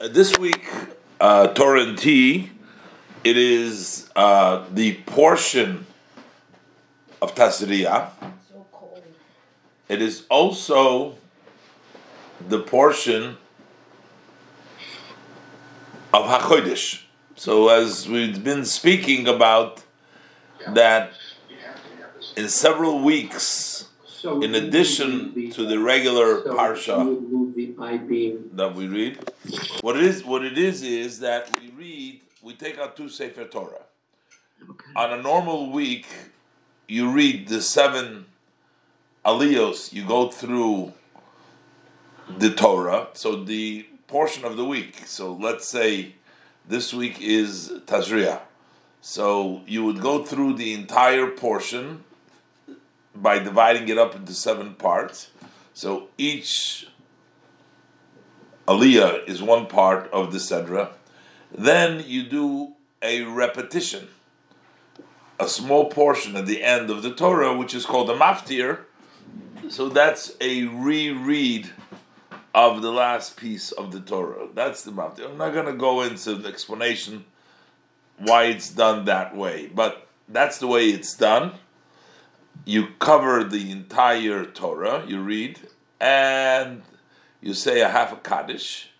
Uh, this week, uh, Torah and T, it is uh, the portion of. So. It is also the portion of HaChodesh. So, as we've been speaking about, that in several weeks, So in addition the- to the regular so parsha, we would move the that we read. What it is, what it is, is that we read, we take out two Sefer Torah. On a normal week, you read the seven aliyos. You go through the Torah. So the portion of the week. So let's say this week is Tazria. So you would go through the entire portion by dividing it up into seven parts. So each Aliyah is one part of the Sedra. Then you do a repetition, a small portion at the end of the Torah, which is called a maftir. So that's a reread of the last piece of the Torah. That's the maftir. I'm not going to go into the explanation why it's done that way, but that's the way it's done. You cover the entire Torah, you read, and you say a half a Kaddish,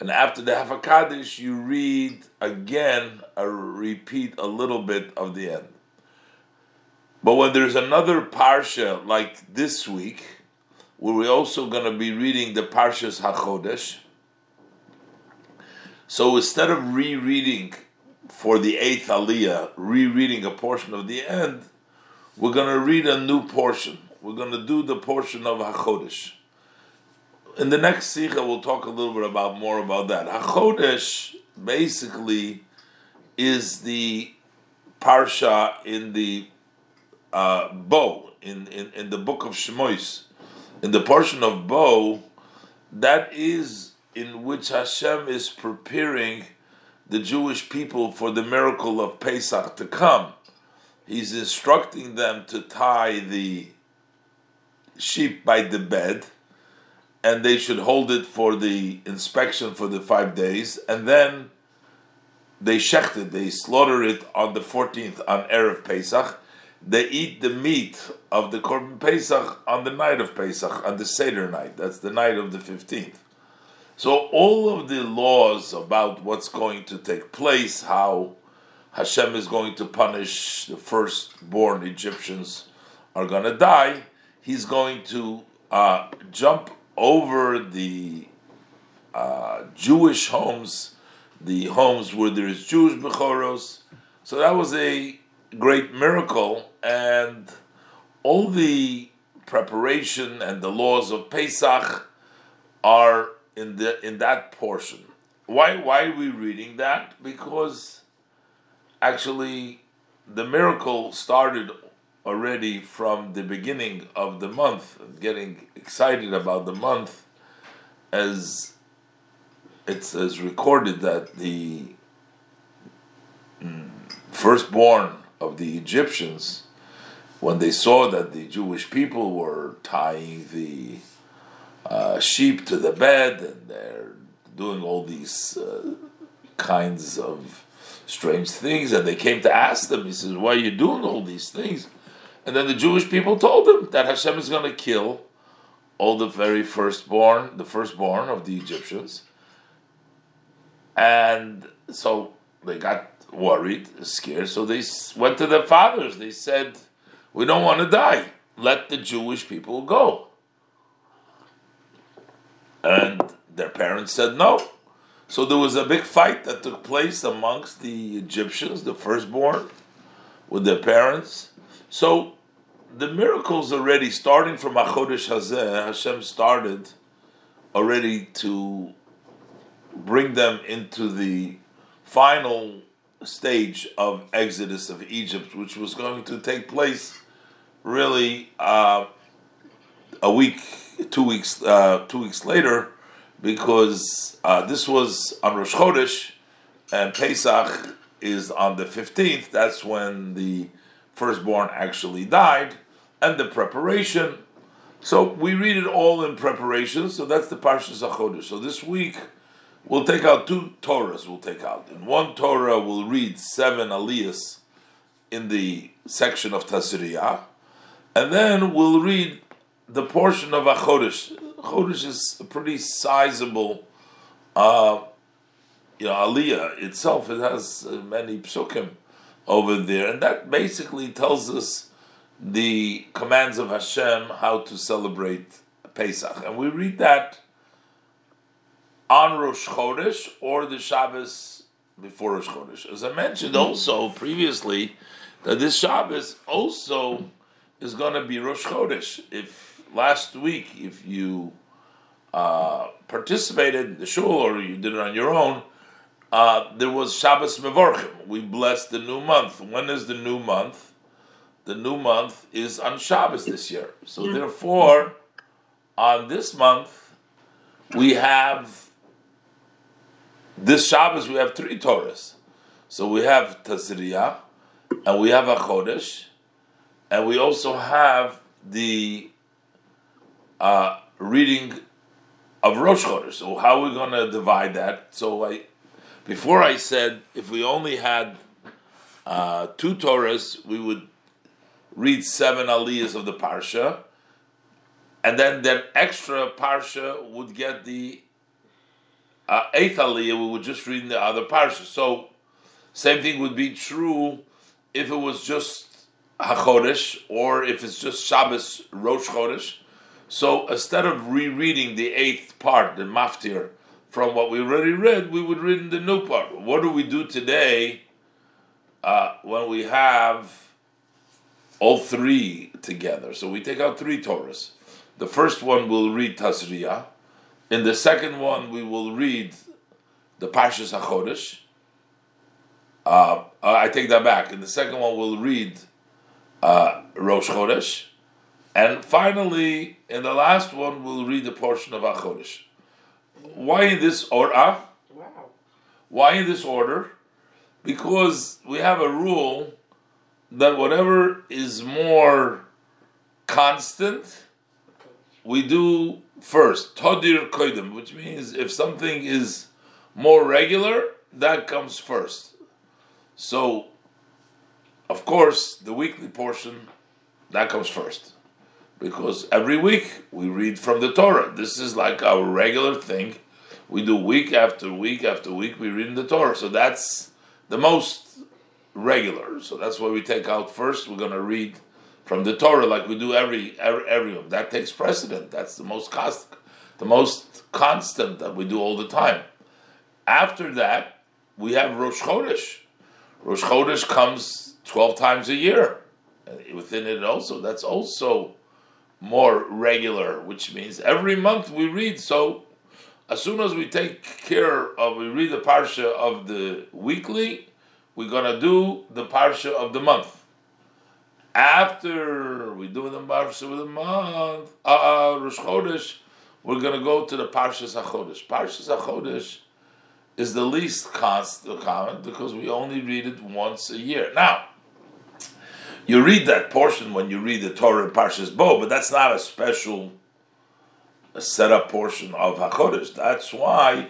and after the half a Kaddish, you read again, a repeat a little bit of the end. But when there's another Parsha like this week, where we're also going to be reading the Parshas HaChodesh, so instead of rereading for the eighth Aliyah, rereading a portion of the end, we're going to read a new portion. We're going to do the portion of HaChodesh. In the next Sikha, we'll talk a little bit about more about that. HaChodesh basically is the parsha in the uh, Bo, in, in, in the book of Shemois. In the portion of Bo, that is in which Hashem is preparing the Jewish people for the miracle of Pesach to come. He's instructing them to tie the sheep by the bed, and they should hold it for the inspection for the five days, and then they shecht it, they slaughter it on the 14th on Erev Pesach. They eat the meat of the Korban Pesach on the night of Pesach, on the Seder night. That's the night of the 15th. So all of the laws about what's going to take place, how Hashem is going to punish the firstborn Egyptians are going to die, he's going to uh, jump over the uh, Jewish homes, the homes where there is Jewish Bechoros. So that was a great miracle, and all the preparation and the laws of Pesach are in the in that portion. Why why are we reading that? Because actually the miracle started already from the beginning of the month, getting excited about the month as it's as recorded that the mm, firstborn of the Egyptians, when they saw that the Jewish people were tying the uh, sheep to the bed and they're doing all these uh, kinds of strange things, and they came to ask them, he says, Why are you doing all these things? And then the Jewish people told him that Hashem is going to kill all the very firstborn, the firstborn of the Egyptians. And so they got worried, scared. So they went to their fathers. They said, We don't want to die. Let the Jewish people go. And their parents said no. So there was a big fight that took place amongst the Egyptians, the firstborn, with their parents. So the miracles already starting from Achodesh Hazeh, Hashem started already to bring them into the final stage of Exodus of Egypt, which was going to take place really uh, a week, two weeks, uh, two weeks later, because uh, this was on Rosh Chodesh, and Pesach is on the fifteenth. That's when the firstborn actually died, and the preparation. So we read it all in preparation. So that's the Parshas Chodesh. So this week we'll take out two Torahs. We'll take out. In one Torah, we'll read seven Aliyahs in the section of Tazria, and then we'll read the portion of a Chodesh. Is a pretty sizable, uh, you know, Aliyah itself. It has uh, many psukim over there, and that basically tells us the commands of Hashem how to celebrate Pesach, and we read that on Rosh Chodesh or the Shabbos before Rosh Chodesh. As I mentioned also previously, that this Shabbos also is going to be Rosh Chodesh. If last week, if you uh, participated in the shul or you did it on your own, uh, there was Shabbos Mevorchim. We blessed the new month. When is the new month? The new month is on Shabbos this year. So therefore, on this month, we have this Shabbos. We have three Torahs. So we have Tazriyah, and we have a Chodesh, and we also have the uh, reading of Rosh Chodesh. So how are we going to divide that? So I, before I said if we only had uh, two Torahs, we would read seven aliyahs of the parsha, and then that extra parsha would get the uh, eighth aliyah. We would just read the other parsha. So same thing would be true if it was just Hachodesh or if it's just Shabbos Rosh Chodesh. So instead of rereading the eighth part, the maftir, from what we already read, we would read in the new part. What do we do today uh, when we have all three together? So we take out three Torahs. The first one we'll read Tazriyah. In the second one, we will read the Parshas HaChodesh. Uh, I take that back. In the second one, we'll read uh, Rosh Chodesh. And finally, in the last one, we'll read the portion of HaChodesh. Why in this order? Wow. why in this order? Because we have a rule that whatever is more constant, we do first. Todir koidim, which means if something is more regular, that comes first. So, of course, the weekly portion that comes first, because every week we read from the Torah. This is like our regular thing. We do week after week after week. We read in the Torah, so that's the most regular. So that's why we take out first. We're going to read from the Torah like we do every every every. That takes precedent. That's the most cost, the most constant that we do all the time. After that, we have Rosh Chodesh. Rosh Chodesh comes twelve times a year. Within it also, that's also more regular, which means every month we read. So as soon as we take care of, we read the parsha of the weekly, we're gonna do the parsha of the month. After we do the parsha of the month, uh, Rosh Chodesh, we're gonna go to the parsha Hachodesh. Parshas Hachodesh is the least constant common because we only read it once a year. Now, you read that portion when you read the Torah Parshas Bo, but that's not a special a set up portion of Hachodesh. That's why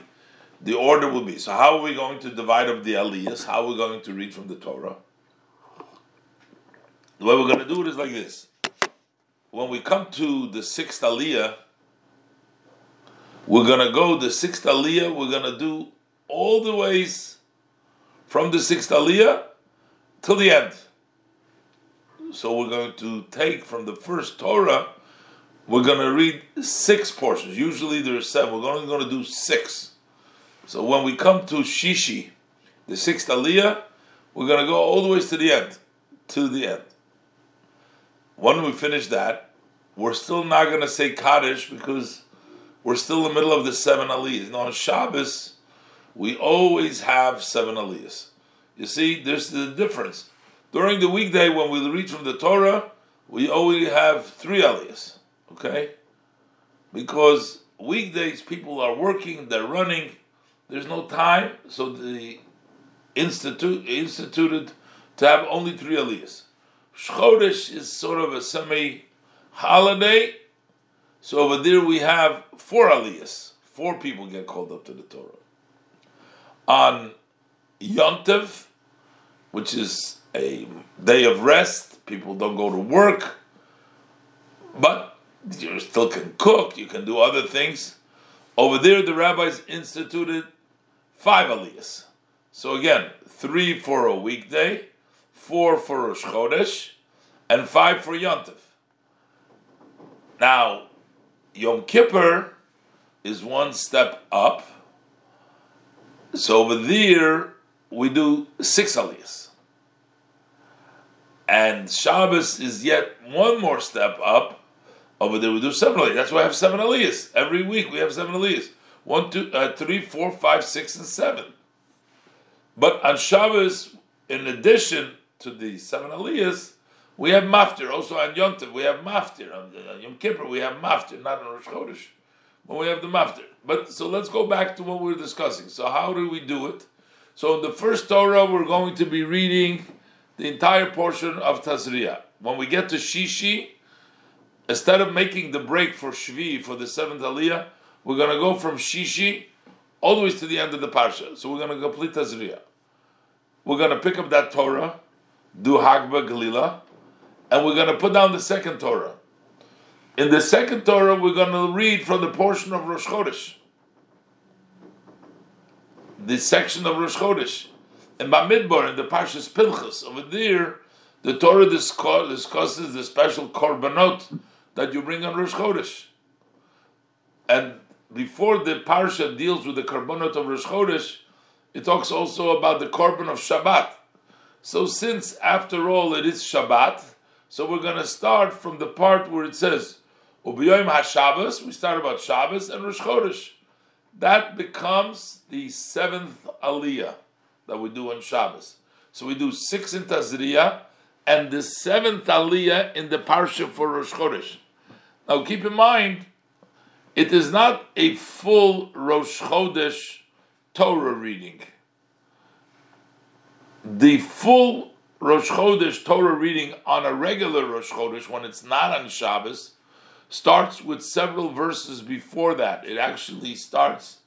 the order will be. So, how are we going to divide up the Aliyahs? How are we going to read from the Torah? The way we're going to do it is like this. When we come to the sixth Aliyah, we're going to go the sixth Aliyah, we're going to do all the ways from the sixth Aliyah till the end. So we're going to take from the first Torah, we're going to read six portions. Usually there's seven. We're only going to do six. So when we come to Shishi, the sixth Aliyah, we're going to go all the way to the end. To the end. When we finish that, we're still not going to say Kaddish because we're still in the middle of the seven Aliyahs. Now on Shabbos, we always have seven Aliyahs. You see, there's the difference. During the weekday, when we read from the Torah, we only have three aliyahs, okay? Because weekdays people are working, they're running, there's no time, so the institute instituted to have only three aliyahs. Chodesh is sort of a semi-holiday, so over there we have four aliyahs. Four people get called up to the Torah. on Yontiv, which is a day of rest. People don't go to work, but you still can cook. You can do other things. Over there, the rabbis instituted five aliyahs. So again, three for a weekday, four for Rosh Chodesh, and five for Yontif. Now, Yom Kippur is one step up. So over there, we do six aliyahs. And Shabbos is yet one more step up. Over there, we do seven aliyahs. That's why I have seven aliyahs. Every week we have seven aliyahs. One, two, uh, three, four, five, six, and seven. But on Shabbos, in addition to the seven aliyahs, we have maftir. Also on Yom Tov, we have maftir. On Yom Kippur, we have maftir, not on Rosh Chodesh. But we have the maftir. But so let's go back to what we were discussing. So how do we do it? So in the first Torah, we're going to be reading the entire portion of Tazria. When we get to Shishi, instead of making the break for Shvi for the seventh Aliyah, we're going to go from Shishi all the way to the end of the Parsha. So we're going to complete Tazria. We're going to pick up that Torah, do Hagba Galila, and we're going to put down the second Torah. In the second Torah, we're going to read from the portion of Rosh Chodesh, the section of Rosh Chodesh. In Bamidbar, in the Parshas Pinchas, over there, the Torah discusses the special korbanot that you bring on Rosh Chodesh. And before the parsha deals with the korbanot of Rosh Chodesh, it talks also about the korban of Shabbat. So since after all it is Shabbat, so we're going to start from the part where it says Ubiyom HaShabbos. We start about Shabbos and Rosh Chodesh. That becomes the seventh Aliyah that we do on Shabbos. So we do six in Tazria and the seventh Aliyah in the parsha for Rosh Chodesh. Now keep in mind it is not a full Rosh Chodesh Torah reading. The full Rosh Chodesh Torah reading on a regular Rosh Chodesh, when it's not on Shabbos, starts with several verses before that. It actually starts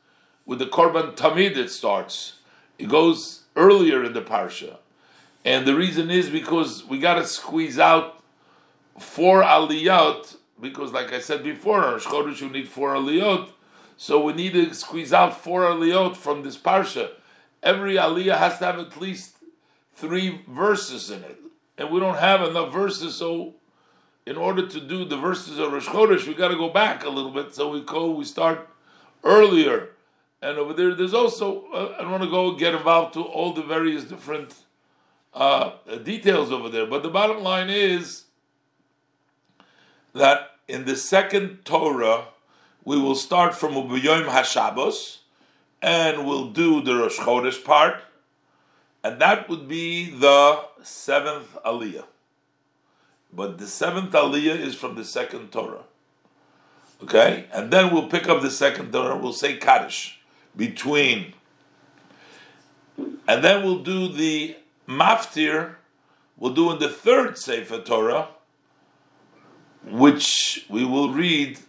with the Korban Tamid, it starts. It goes earlier in the Parsha. And the reason is because we got to squeeze out four aliyot because, like I said before, Rosh Chodesh you need four aliyot, so we need to squeeze out four aliyot from this parsha. Every aliyah has to have at least three verses in it, and we don't have enough verses. So, in order to do the verses of Rosh Chodesh, we got to go back a little bit. So we go, we start earlier, and over there, there's also uh, I don't want to go get involved to all the various different uh, details over there, but the bottom line is that in the second Torah, we will start from Ubiyom HaShabbos, and we'll do the Rosh Chodesh part, and that would be the seventh Aliyah. But the seventh Aliyah is from the second Torah. Okay? And then we'll pick up the second Torah, we'll say Kaddish between. And then we'll do the Maftir, we'll do in the third Sefer Torah, which we will read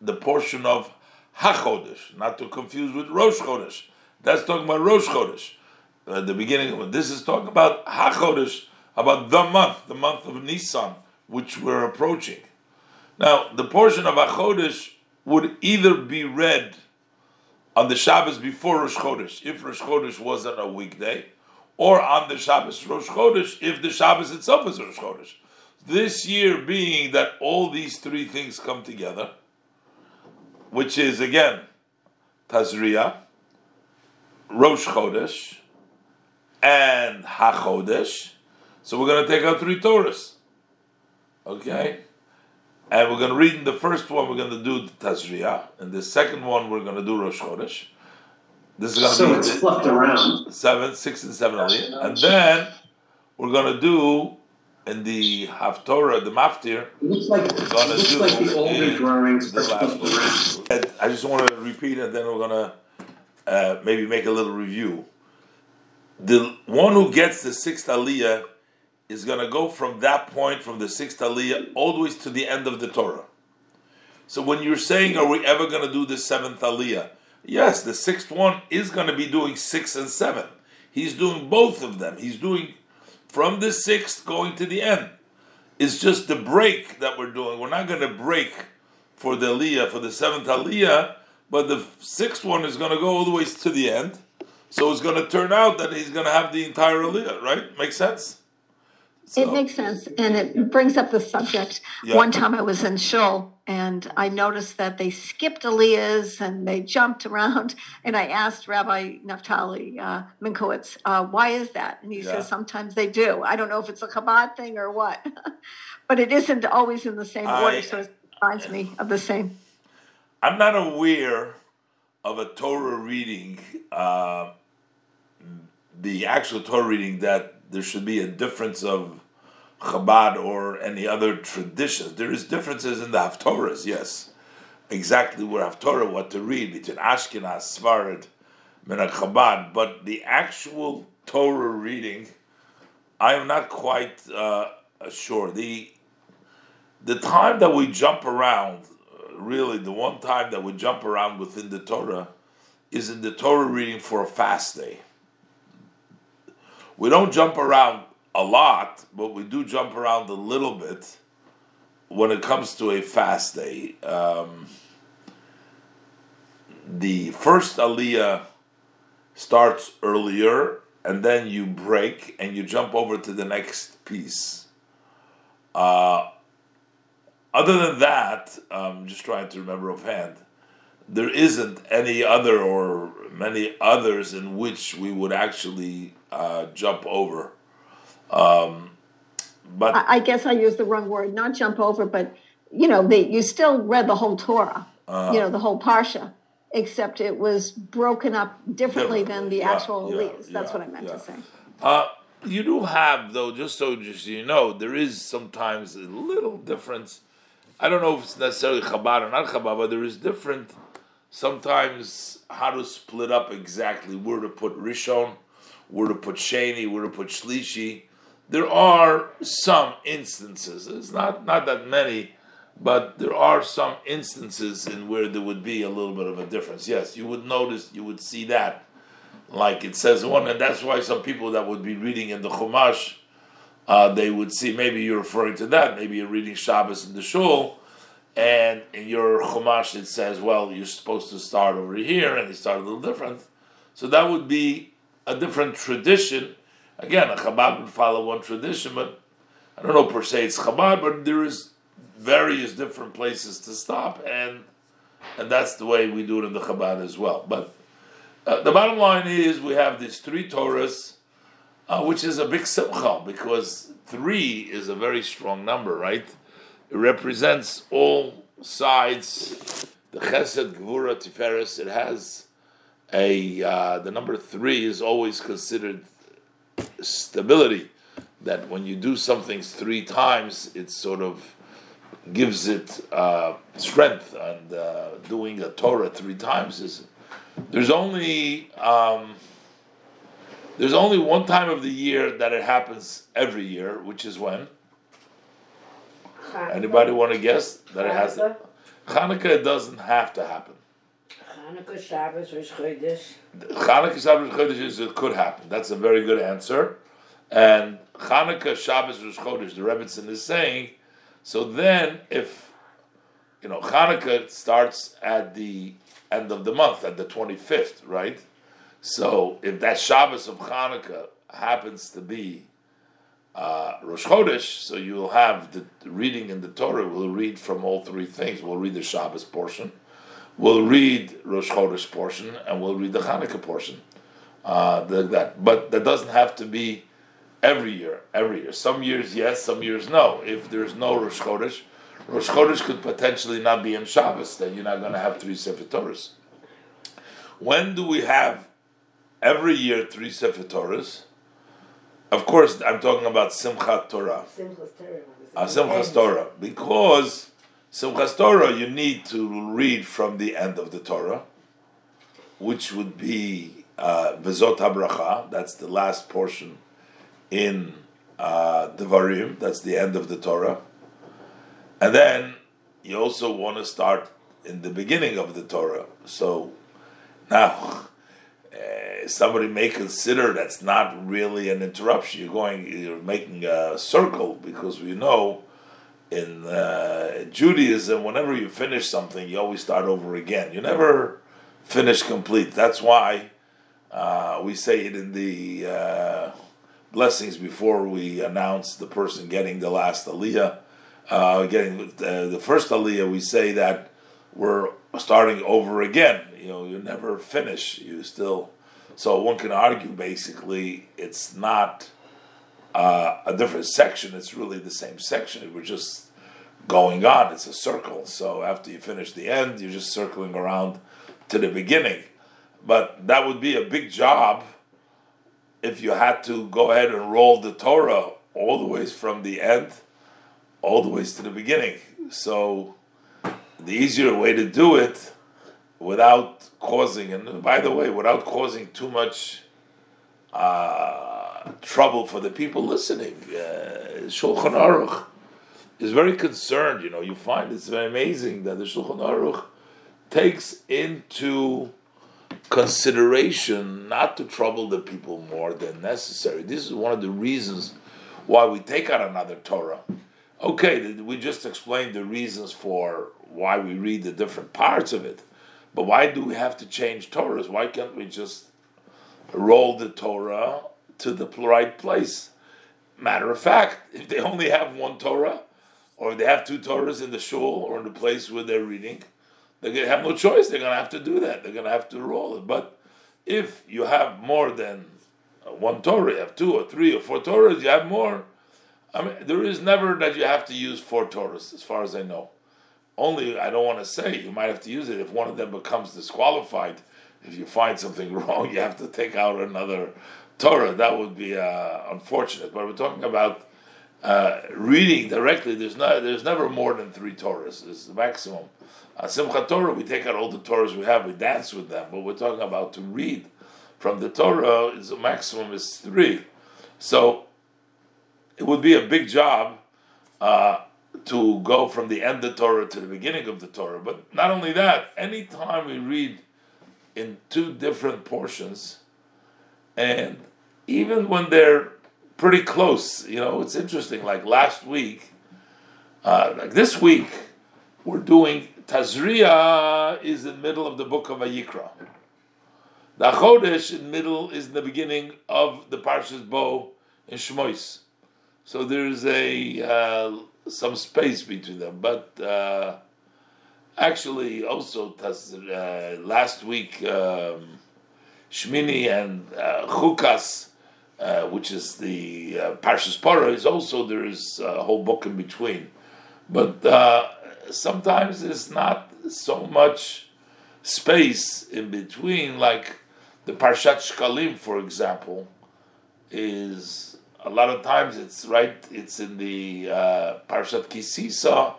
the portion of HaChodesh, not to confuse with Rosh Chodesh. That's talking about Rosh Chodesh. At the beginning of it, this is talking about HaChodesh, about the month, the month of Nisan, which we're approaching. Now, the portion of HaChodesh would either be read on the Shabbos before Rosh Chodesh, if Rosh Chodesh wasn't a weekday, or on the Shabbos Rosh Chodesh, if the Shabbos itself is Rosh Chodesh. This year being that all these three things come together, which is again Tazria, Rosh Chodesh, and HaChodesh. So we're going to take out three Torahs. Okay? And we're going to read in the first one, we're going to do the Tazria. And the second one, we're going to do Rosh Chodesh. This is going to So be it's the- flipped around. seven, six, and seven aliyah. And then we're going to do in the Haftorah, the Maftir, It looks like, it looks like the older drawings the last around. I just want to repeat, and then we're gonna uh, maybe make a little review. The one who gets the sixth aliyah is gonna go from that point, from the sixth aliyah, way to the end of the Torah. So when you're saying, "Are we ever gonna do the seventh aliyah?" Yes, the sixth one is going to be doing six and seven. He's doing both of them. He's doing from the sixth going to the end. It's just the break that we're doing. We're not going to break for the Aliyah, for the seventh Aliyah, but the sixth one is going to go all the way to the end. So it's going to turn out that he's going to have the entire Aliyah, right? Makes sense? So. It makes sense, and it brings up the subject. Yeah. One time I was in Shul, and I noticed that they skipped aliyahs and they jumped around. And I asked Rabbi Naftali uh, Minkowitz, uh, "Why is that?" And he yeah. says, "Sometimes they do. I don't know if it's a Chabad thing or what, but it isn't always in the same I, order. So it reminds me of the same." I'm not aware of a Torah reading, uh, the actual Torah reading that there should be a difference of Chabad or any other traditions. There is differences in the Haftorahs, yes. Exactly where Haftorah, what to read between Ashkenaz, Svarad, Menach Chabad, but the actual Torah reading, I am not quite uh, sure. The the time that we jump around, really, the one time that we jump around within the Torah is in the Torah reading for a fast day. We don't jump around a lot, but we do jump around a little bit when it comes to a fast day. Um, the first aliyah starts earlier, and then you break and you jump over to the next piece. Uh, other than that, I'm just trying to remember offhand. There isn't any other or many others in which we would actually uh, jump over. Um, but I, I, guess I used the wrong word, not jump over, but you know, the, you still read the whole Torah, uh, you know, the whole parsha, except it was broken up differently than the yeah, actual yeah, That's yeah, what I meant to say. Uh, you do have, though, just so just you know, there is sometimes a little difference. I don't know if it's necessarily Chabad or not Chabad, but there is different sometimes how to split up exactly where to put Rishon, where to put Sheni, where to put Shlishi. There are some instances, it's not, not that many, but there are some instances in where there would be a little bit of a difference. Yes, you would notice, you would see that. Like it says one, and that's why some people that would be reading in the Chumash, uh, they would see, maybe you're referring to that, maybe you're reading Shabbos in the Shul, and in your Chumash it says, well, you're supposed to start over here, and they start a little different. So that would be a different tradition. Again, a Chabad would follow one tradition, but I don't know per se it's Chabad, but there is various different places to stop, and and that's the way we do it in the Chabad as well. But uh, the bottom line is we have these three Torahs, uh, which is a big simcha because three is a very strong number, right? It represents all sides. The Chesed, Gvura, Tiferes. It has a uh, the number three is always considered stability. That when you do something three times, it sort of gives it uh, strength. And uh, doing a Torah three times is there's only um, there's only one time of the year that it happens every year, which is when Anybody want to guess that it has? To? Hanukkah doesn't have to happen. Hanukkah, Shabbos, Rosh Chodesh. Hanukkah, Shabbos, Rosh Chodesh is it could happen. That's a very good answer. And Hanukkah, Shabbos, Rosh Chodesh, the Rebbetzin is saying. So then, if you know Hanukkah starts at the end of the month, at the twenty fifth, right? So if that Shabbos of Hanukkah happens to be uh, Rosh Chodesh, so you'll have the, reading in the Torah. We'll read from all three things. We'll read the Shabbos portion, we'll read Rosh Chodesh portion, and we'll read the Hanukkah portion. Uh, the, that, but that doesn't have to be every year. Every year, some years yes, some years no. If there's no Rosh Chodesh, Rosh Chodesh could potentially not be in Shabbos. Then you're not going to have three Sefer Torahs. When do we have every year three Sefer Torahs? Of course, I'm talking about Simchat Torah. Simchas Torah. Uh, Simchas Torah. Because Simchas Torah, you need to read from the end of the Torah, which would be uh, Vezot HaBracha, that's the last portion in uh, Devarim, that's the end of the Torah. And then you also want to start in the beginning of the Torah. So Now, uh, somebody may consider that's not really an interruption. You're going, you're making a circle because we know in uh, Judaism, whenever you finish something, you always start over again. You never finish complete. That's why uh, we say it in the uh, blessings before we announce the person getting the last aliyah. Uh, getting the, the first aliyah, we say that we're starting over again. You know, you never finish. You still. So one can argue basically it's not uh, a different section. It's really the same section. Was just going on. It's a circle. So after you finish the end, you're just circling around to the beginning. But that would be a big job if you had to go ahead and roll the Torah all the ways from the end, all the ways to the beginning. So the easier way to do it without causing, and by the way, without causing too much uh, trouble for the people listening. Uh, Shulchan Aruch is very concerned. You know, you find it's very amazing that the Shulchan Aruch takes into consideration not to trouble the people more than necessary. This is one of the reasons why we take out another Torah. Okay, we just explained the reasons for why we read the different parts of it, but why do we have to change Torahs? Why can't we just roll the Torah to the right place? Matter of fact, if they only have one Torah, or they have two Torahs in the shul or in the place where they're reading, they're going to have no choice. They're going to have to do that. They're going to have to roll it. But if you have more than uh, one Torah, you have two or three or four Torahs, you have more. I mean, there is never that you have to use four Torahs, as far as I know. Only, I don't want to say, you might have to use it if one of them becomes disqualified. If you find something wrong, you have to take out another Torah. That would be uh, unfortunate. But we're talking about uh, reading directly. There's not. There's never more than three Torahs. It's the maximum. On Simchat Torah, we take out all the Torahs we have, we dance with them, but we're talking about to read from the Torah, is the maximum is three. So it would be a big job uh, to go from the end of the Torah to the beginning of the Torah. But not only that, anytime we read in two different portions, and even when they're pretty close, you know, it's interesting. Like last week, uh, like this week, we're doing Tazria is in the middle of the book of Vayikra. The Chodesh in the middle is in the beginning of the Parshas Bo in Shmois. So there's a uh, some space between them, but uh, actually also uh, last week um, Shmini and uh, Chukas, uh, which is the uh, Parshas Parah, is also there is a whole book in between, but uh, sometimes there's not so much space in between, like the Parshat Shkalim, for example, is a lot of times it's right, it's in the uh, Parshat Ki Sisa,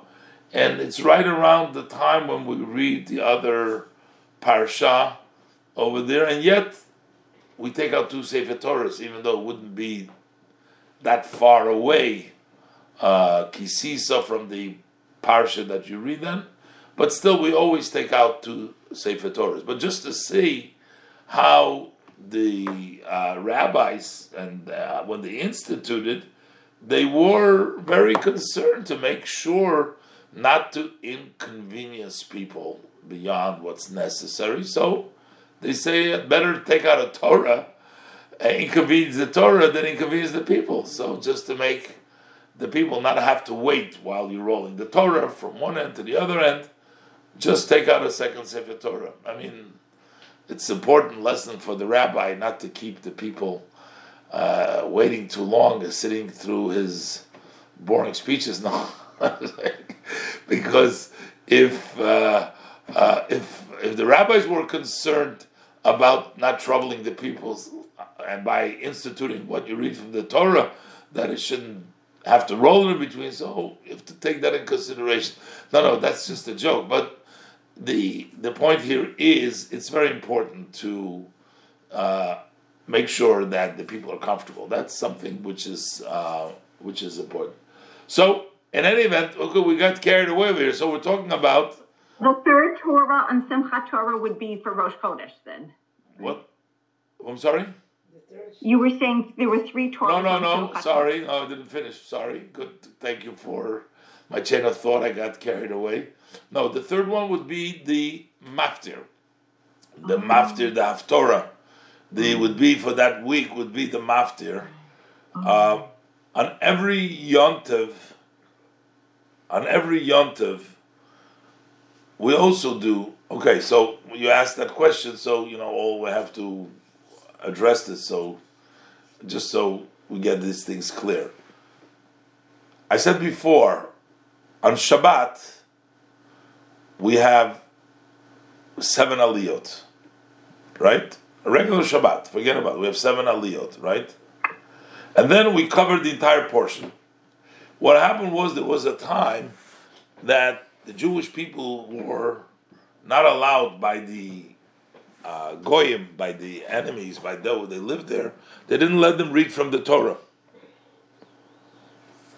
and it's right around the time when we read the other Parsha over there, and yet we take out two Sefer Torahs, even though it wouldn't be that far away. Uh, Ki Sisa from the parsha that you read then, but still we always take out two Sefer Torahs. But just to see how the uh, rabbis and uh, when they instituted, they were very concerned to make sure not to inconvenience people beyond what's necessary. So they say better take out a Torah, uh, inconvenience the Torah than inconvenience the people. So just to make the people not have to wait while you're rolling the Torah from one end to the other end. Just take out a second Sefer Torah. I mean, it's an important lesson for the rabbi not to keep the people uh, waiting too long and sitting through his boring speeches. No, because if uh, uh, if if the rabbis were concerned about not troubling the people and by instituting what you read from the Torah, that it shouldn't have to roll in between. So you have to take that in consideration. No, no, that's just a joke. But the the point here is it's very important to uh, make sure that the people are comfortable. That's something which is uh, which is important. So in any event, okay, we got carried away here. So we're talking about the third Torah and Simchat Torah would be for Rosh Chodesh then. What? I'm sorry. You were saying there were three Torahs. No, no, no. Sorry, no, I didn't finish. Sorry. Good. Thank you for my chain of thought. I got carried away. No, the third one would be the maftir. The maftir, the haftorah. The would be for that week would be the maftir. Uh, on every yontiv, on every yontiv, we also do. Okay, so you asked that question, so you know, all we have to address this. So just so we get these things clear. I said before, on Shabbat, we have seven aliyot, right? A regular Shabbat, forget about it. We have seven aliyot, right? And then we covered the entire portion. What happened was there was a time that the Jewish people were not allowed by the uh, goyim, by the enemies, by those they lived there. They didn't let them read from the Torah.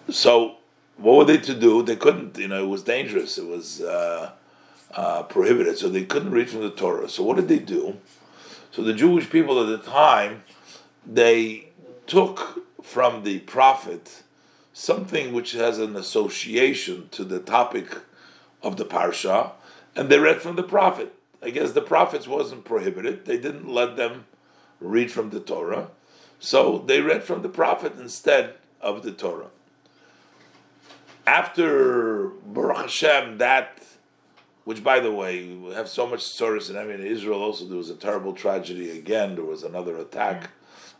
So, what were they to do? They couldn't. You know, it was dangerous. It was uh, uh, prohibited. So they couldn't read from the Torah. So what did they do? So the Jewish people at the time, they took from the prophet something which has an association to the topic of the parsha, and they read from the prophet. I guess the prophets wasn't prohibited; they didn't let them read from the Torah, so they read from the prophet instead of the Torah. After Baruch Hashem, that, which by the way, we have so much stories, and I mean, in Israel also there was a terrible tragedy again. There was another attack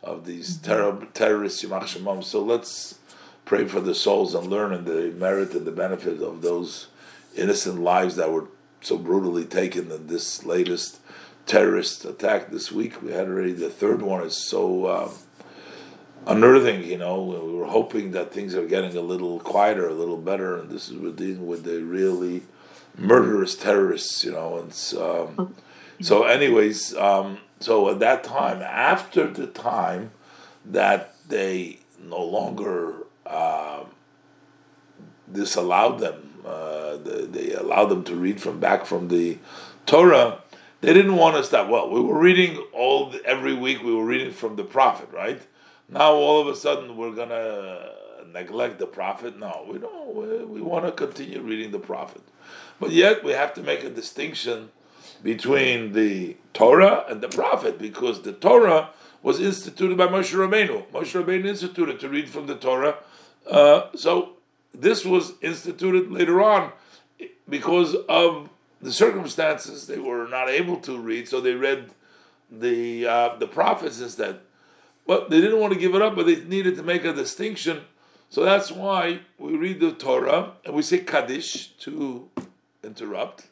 of these terrible terrorists, Yimach Shemam. So let's pray for the souls and learn and the merit and the benefit of those innocent lives that were so brutally taken in this latest terrorist attack this week. We had already the third one is so um, unearthing, you know. We were hoping that things are getting a little quieter, a little better, and this is we're dealing with the really murderous terrorists, you know. And um, so, anyways, um, so at that time, after the time that they no longer uh, disallowed them, uh, they, they allowed them to read from back from the Torah. They didn't want us that well. We were reading all the, every week. We were reading from the prophet, right? Now all of a sudden we're gonna neglect the prophet. No, we don't. We, we want to continue reading the prophet, but yet we have to make a distinction between the Torah and the prophet because the Torah was instituted by Moshe Rabbeinu. Moshe Rabbeinu instituted to read from the Torah. Uh, so this was instituted later on because of the circumstances. They were not able to read, so they read the uh, the prophets instead. But they didn't want to give it up, but they needed to make a distinction. So that's why we read the Torah and we say Kaddish to interrupt.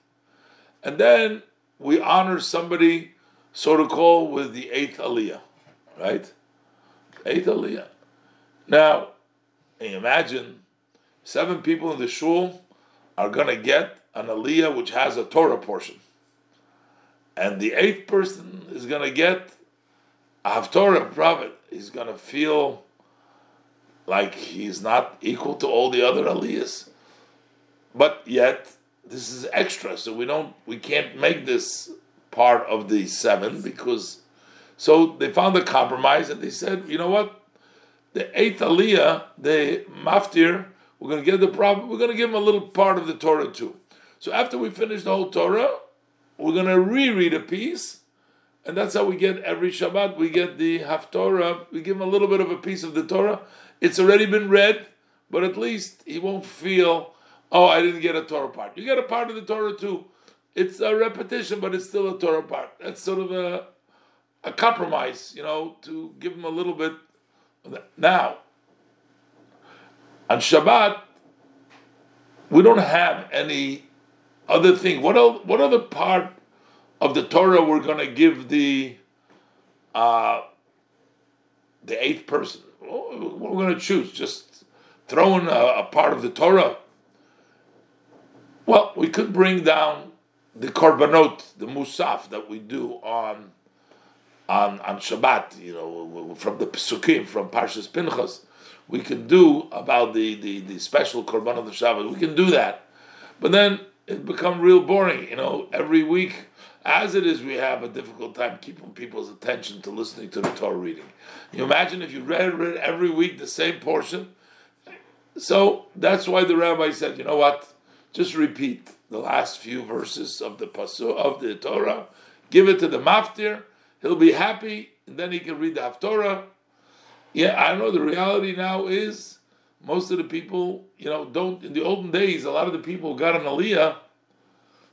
And then we honor somebody, so to call, with the eighth aliyah, right? Eighth aliyah. Now, imagine seven people in the shul are going to get an aliyah which has a Torah portion. And the eighth person is going to get Haftorah prophet. He's going to feel like he's not equal to all the other aliyahs. But yet, this is extra, so we don't, we can't make this part of the seven because. So they found a compromise and they said, you know what, the eighth aliyah, the maftir, we're going to give the prophet, we're going to give him a little part of the Torah too. So after we finish the whole Torah, we're going to reread a piece, and that's how we get every Shabbat. We get the Haftorah. We give him a little bit of a piece of the Torah. It's already been read, but at least he won't feel, oh, I didn't get a Torah part. You get a part of the Torah too. It's a repetition, but it's still a Torah part. That's sort of a a compromise, you know, to give him a little bit. Now, on Shabbat, we don't have any other thing. What else, what other part of the Torah we're going to give the uh, the eighth person? We're going to choose? Just throw in a, a part of the Torah? Well, we could bring down the korbanot, the musaf that we do on on on Shabbat. You know, from the Pesukim, from Parshas Pinchas, we can do about the the, the special korban of the Shabbat. We can do that, but then it become real boring. You know, every week, as it is, we have a difficult time keeping people's attention to listening to the Torah reading. You imagine if you read, read every week the same portion. So that's why the rabbi said, you know what? Just repeat the last few verses of the pasu of the Torah. Give it to the maftir. He'll be happy, and then he can read the Haftorah. Yeah, I know the reality now is most of the people, you know, don't. In the olden days, a lot of the people got an aliyah,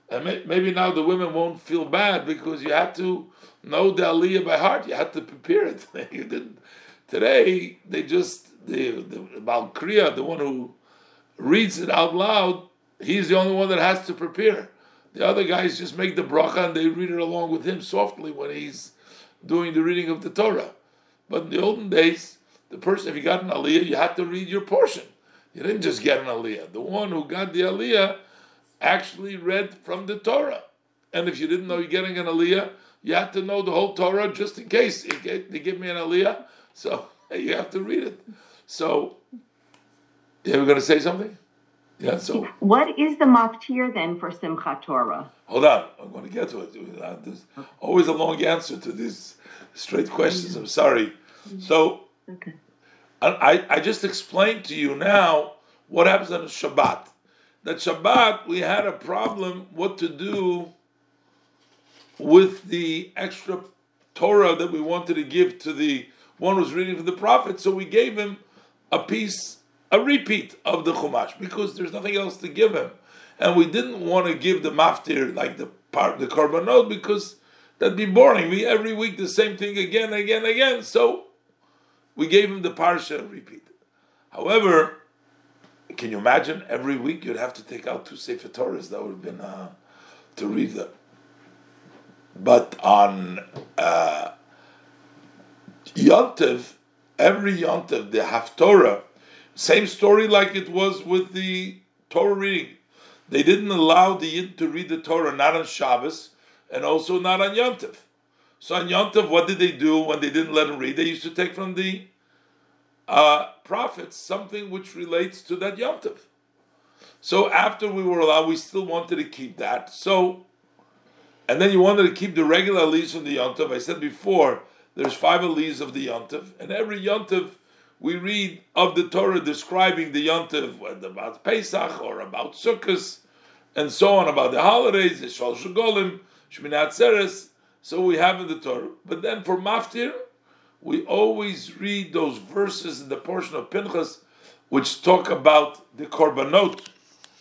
and may, maybe now the women won't feel bad because you had to know the aliyah by heart. You had to prepare it. you didn't. Today, they just the the Baal Kriyah, the one who reads it out loud, he's the only one that has to prepare. The other guys just make the bracha and they read it along with him softly when he's doing the reading of the Torah. But in the olden days, the person, if you got an aliyah, you had to read your portion. You didn't just get an aliyah. The one who got the aliyah actually read from the Torah. And if you didn't know you're getting an aliyah, you had to know the whole Torah just in case they give me an aliyah. So you have to read it. So, you were going to say something? Yeah. So, what is the maftir then for Simchat Torah? Hold on, I'm going to get to it. There's always a long answer to these straight questions. I'm sorry. So, Okay. I, I just explained to you now what happens on Shabbat. That Shabbat we had a problem what to do with the extra Torah that we wanted to give to the one who's reading from the prophet. So we gave him a piece, a repeat of the Chumash because there's nothing else to give him, and we didn't want to give the maftir like the part the korbanot because that'd be boring. We every week the same thing again, again, again. So we gave him the parsha repeat. However, can you imagine every week you'd have to take out two Sefer Torahs? That would have been uh, to read them. But on uh, every Yontiv, the Haftorah, same story like it was with the Torah reading. They didn't allow the Yid to read the Torah not on Shabbos and also not on Yontiv. So on Yontav, what did they do when they didn't let him read? They used to take from the uh, prophets something which relates to that Yontav. So after we were allowed, we still wanted to keep that. So, and then you wanted to keep the regular leaves from the Yontav. I said before, there's five leaves of the Yontav, and every Yontav we read of the Torah describing the whether about Pesach or about Sukkot, and so on, about the holidays, the Shalosh Regalim, Shmini Atzeres, so we have in the Torah. But then for Maftir, we always read those verses in the portion of Pinchas which talk about the korbanot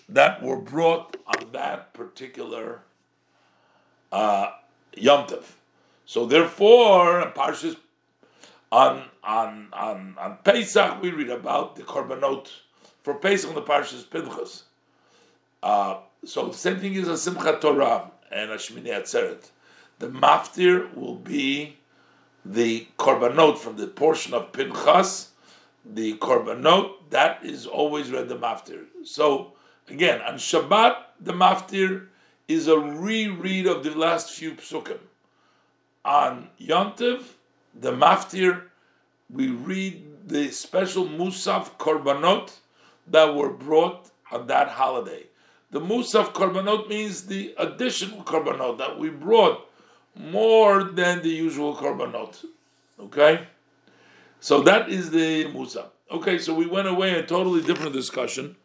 that were brought on that particular uh, Yom Tov. So therefore, Parshas on on on on Pesach we read about the korbanot for Pesach on the Parshas Pinchas. Uh, so the same thing is a Simchat Torah and a Atzeret the maftir will be the korbanot from the portion of Pinchas, the korbanot that is always read the maftir. So again, on Shabbat, the maftir is a reread of the last few psukim. On Yontiv, the maftir, we read the special Musaf korbanot that were brought on that holiday. The Musaf korbanot means the additional korbanot that we brought more than the usual korbanot. Okay? So that is the Musaf. Okay, so we went away a totally different discussion.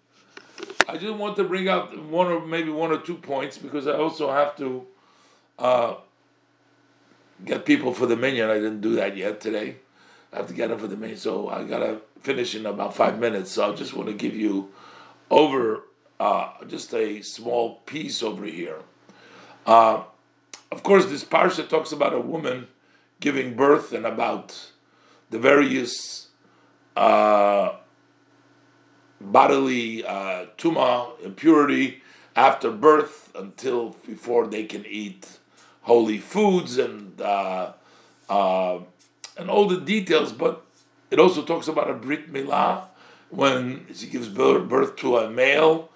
I just want to bring out one or maybe one or two points because I also have to uh, get people for the minyan. I didn't do that yet today. I have to get them for the minyan, so I gotta finish in about five minutes. So I just want to give you over uh, just a small piece over here. Uh, of course, this parsha talks about a woman giving birth and about the various uh, bodily uh, tuma impurity after birth until before they can eat holy foods and uh, uh, and all the details. But it also talks about a brit milah when she gives birth to a male.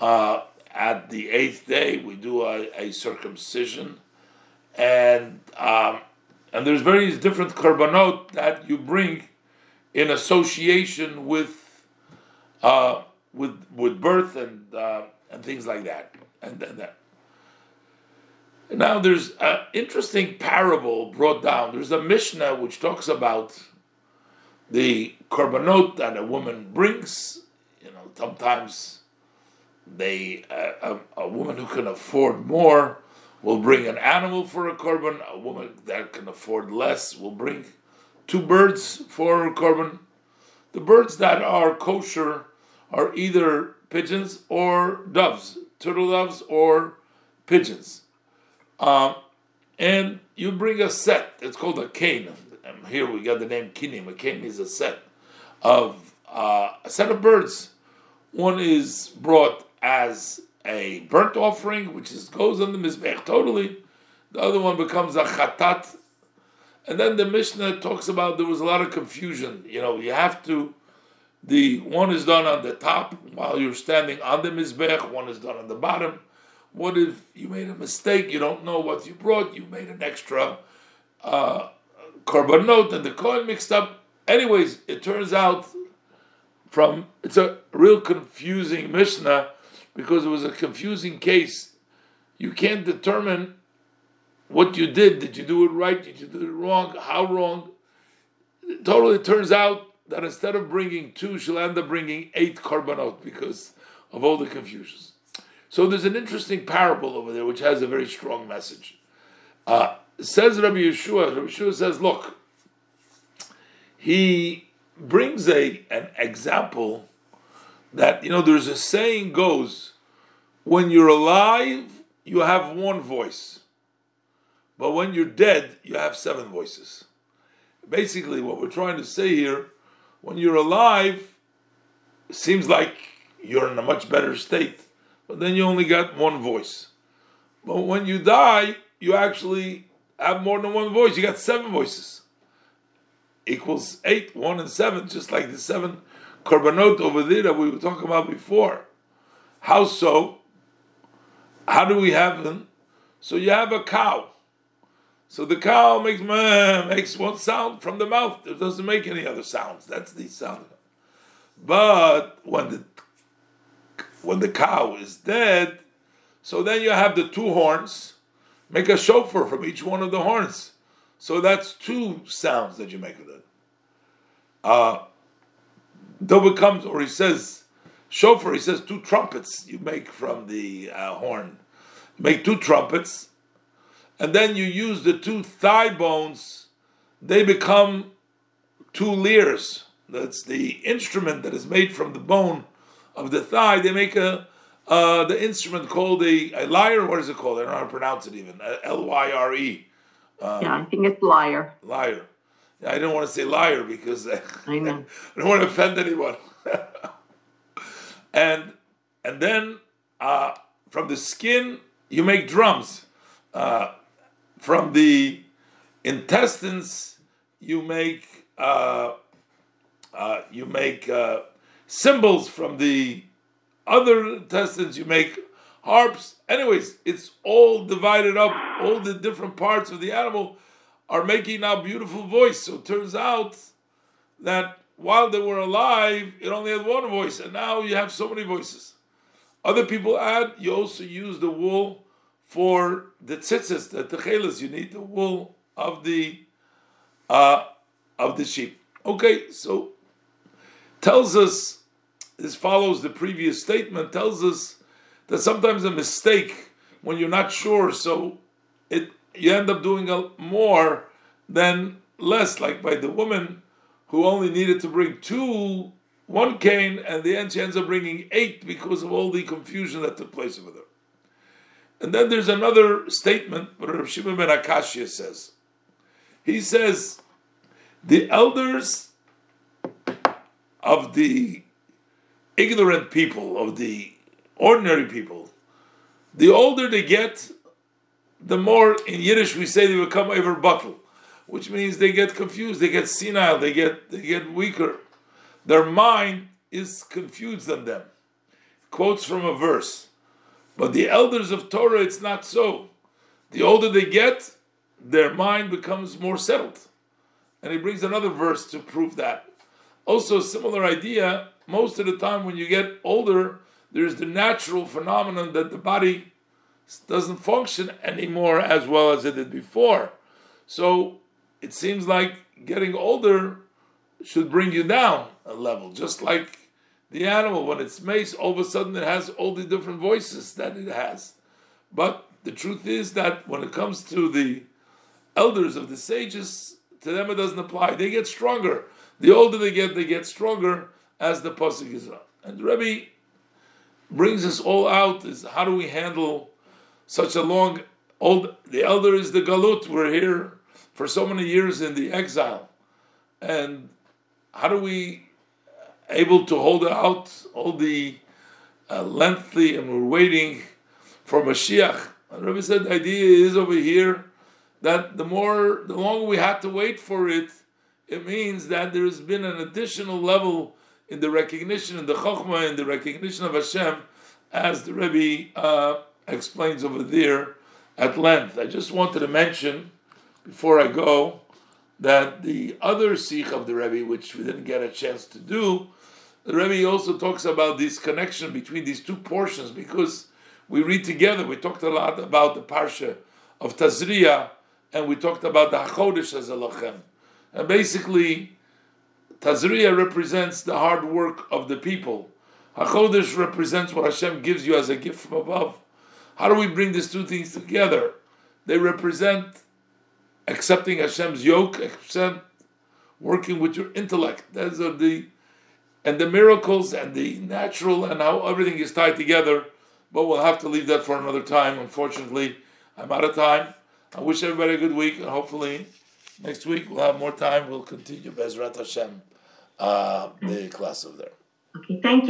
Uh, at the eighth day, we do a, a circumcision and um, and there's various different korbanot that you bring in association with uh, with with birth and uh, and things like that. and then that. Now there's an interesting parable brought down. There's a Mishnah which talks about the korbanot that a woman brings. You know, sometimes they uh, a, a, woman who can afford more will bring an animal for a korban. A woman that can afford less will bring two birds for a korban. The birds that are kosher are either pigeons or doves, turtle doves or pigeons. Um, and you bring a set. It's called a cane. And here we got the name kinim. A cane is a set of uh, a set of birds. One is brought as a burnt offering, which is goes on the mizbech totally. The other one becomes a chatat. And then the Mishnah talks about there was a lot of confusion. You know, you have to. The one is done on the top while you're standing on the mizbech. One is done on the bottom. What if you made a mistake? You don't know what you brought. You made an extra uh, korbanot and the coin mixed up. Anyways, it turns out from it's a real confusing Mishnah because it was a confusing case. You can't determine what you did. Did you do it right? Did you do it wrong? How wrong? Totally, turns out that instead of bringing two, she'll end up bringing eight korbanot because of all the confusions. So there's an interesting parable over there which has a very strong message. Uh, says Rabbi Yehoshua, Rabbi Yehoshua says, look, he brings a an example that you know there's a saying goes when you're alive you have one voice but when you're dead you have seven voices. Basically what we're trying to say here when you're alive it seems like you're in a much better state but then you only got one voice. But when you die you actually have more than one voice. You got seven voices. Equals eight one and seven just like the seven korbanot over there that we were talking about before. How so? How do we have them? So you have a cow. So the cow makes makes one sound from the mouth. It doesn't make any other sounds. That's the sound. But when the when the cow is dead, so then you have the two horns. Make a shofar from each one of the horns. So that's two sounds that you make with it. Uh, it comes, or he says, shofar, he says two trumpets you make from the uh, horn. Make two trumpets, and then you use the two thigh bones, they become two lyres. That's the instrument that is made from the bone of the thigh. They make a uh, the instrument called a, a lyre. What is it called? I don't know how to pronounce it even. L Y R E. Um, yeah, I think it's lyre. Lyre. I don't want to say liar because I I don't want to offend anyone. and and then uh, from the skin you make drums. Uh, from the intestines you make uh, uh you make uh, cymbals. From the other intestines you make harps. Anyways, it's all divided up. All the different parts of the animal are making now beautiful voice. So it turns out that while they were alive, it only had one voice, and now you have so many voices. Other people add, you also use the wool for the tzitzis, the techelas. You need the wool of the uh, of the sheep. Okay, so tells us this follows the previous statement. Tells us that sometimes a mistake when you're not sure, so it you end up doing a, more than less, like by the woman who only needed to bring two, one cane, and the end she ends up bringing eight because of all the confusion that took place over there. And then there's another statement, what Rav Shimon ben Akashia says. He says, the elders of the ignorant people, of the ordinary people, the older they get, the more in Yiddish we say they become over bottle, which means they get confused, they get senile, they get they get weaker. Their mind is confused than them. Quotes from a verse. But the elders of Torah, it's not so. The older they get, their mind becomes more settled. And he brings another verse to prove that. Also, a similar idea, most of the time when you get older, there's the natural phenomenon that the body doesn't function anymore as well as it did before. So it seems like getting older should bring you down a level, just like the animal when it's mace, all of a sudden it has all the different voices that it has. But the truth is that when it comes to the elders of the sages, to them it doesn't apply. They get stronger. The older they get, they get stronger, as the pasuk is. And Rebbe brings us all out: is how do we handle such a long old? The elder is the galut. We're here for so many years in the exile, and how do we able to hold out all the uh, lengthy, and we're waiting for Mashiach. And Rebbe said the idea is over here that the more, the longer we had to wait for it, it means that there has been an additional level in the recognition, in the Chokhmah, in the recognition of Hashem, as the Rebbe uh, explains over there at length. I just wanted to mention before I go that the other sicha of the Rebbe, which we didn't get a chance to do, the Rebbe also talks about this connection between these two portions because we read together. We talked a lot about the parsha of Tazria, and we talked about the Hachodesh hazeh lachem. And basically, Tazria represents the hard work of the people. Hachodesh represents what Hashem gives you as a gift from above. How do we bring these two things together? They represent accepting Hashem's yoke, accept working with your intellect. Those are the and the miracles and the natural and how everything is tied together. But we'll have to leave that for another time. Unfortunately, I'm out of time. I wish everybody a good week, and hopefully next week we'll have more time. We'll continue Bezrat Hashem, uh, the class over there. Okay, thank you.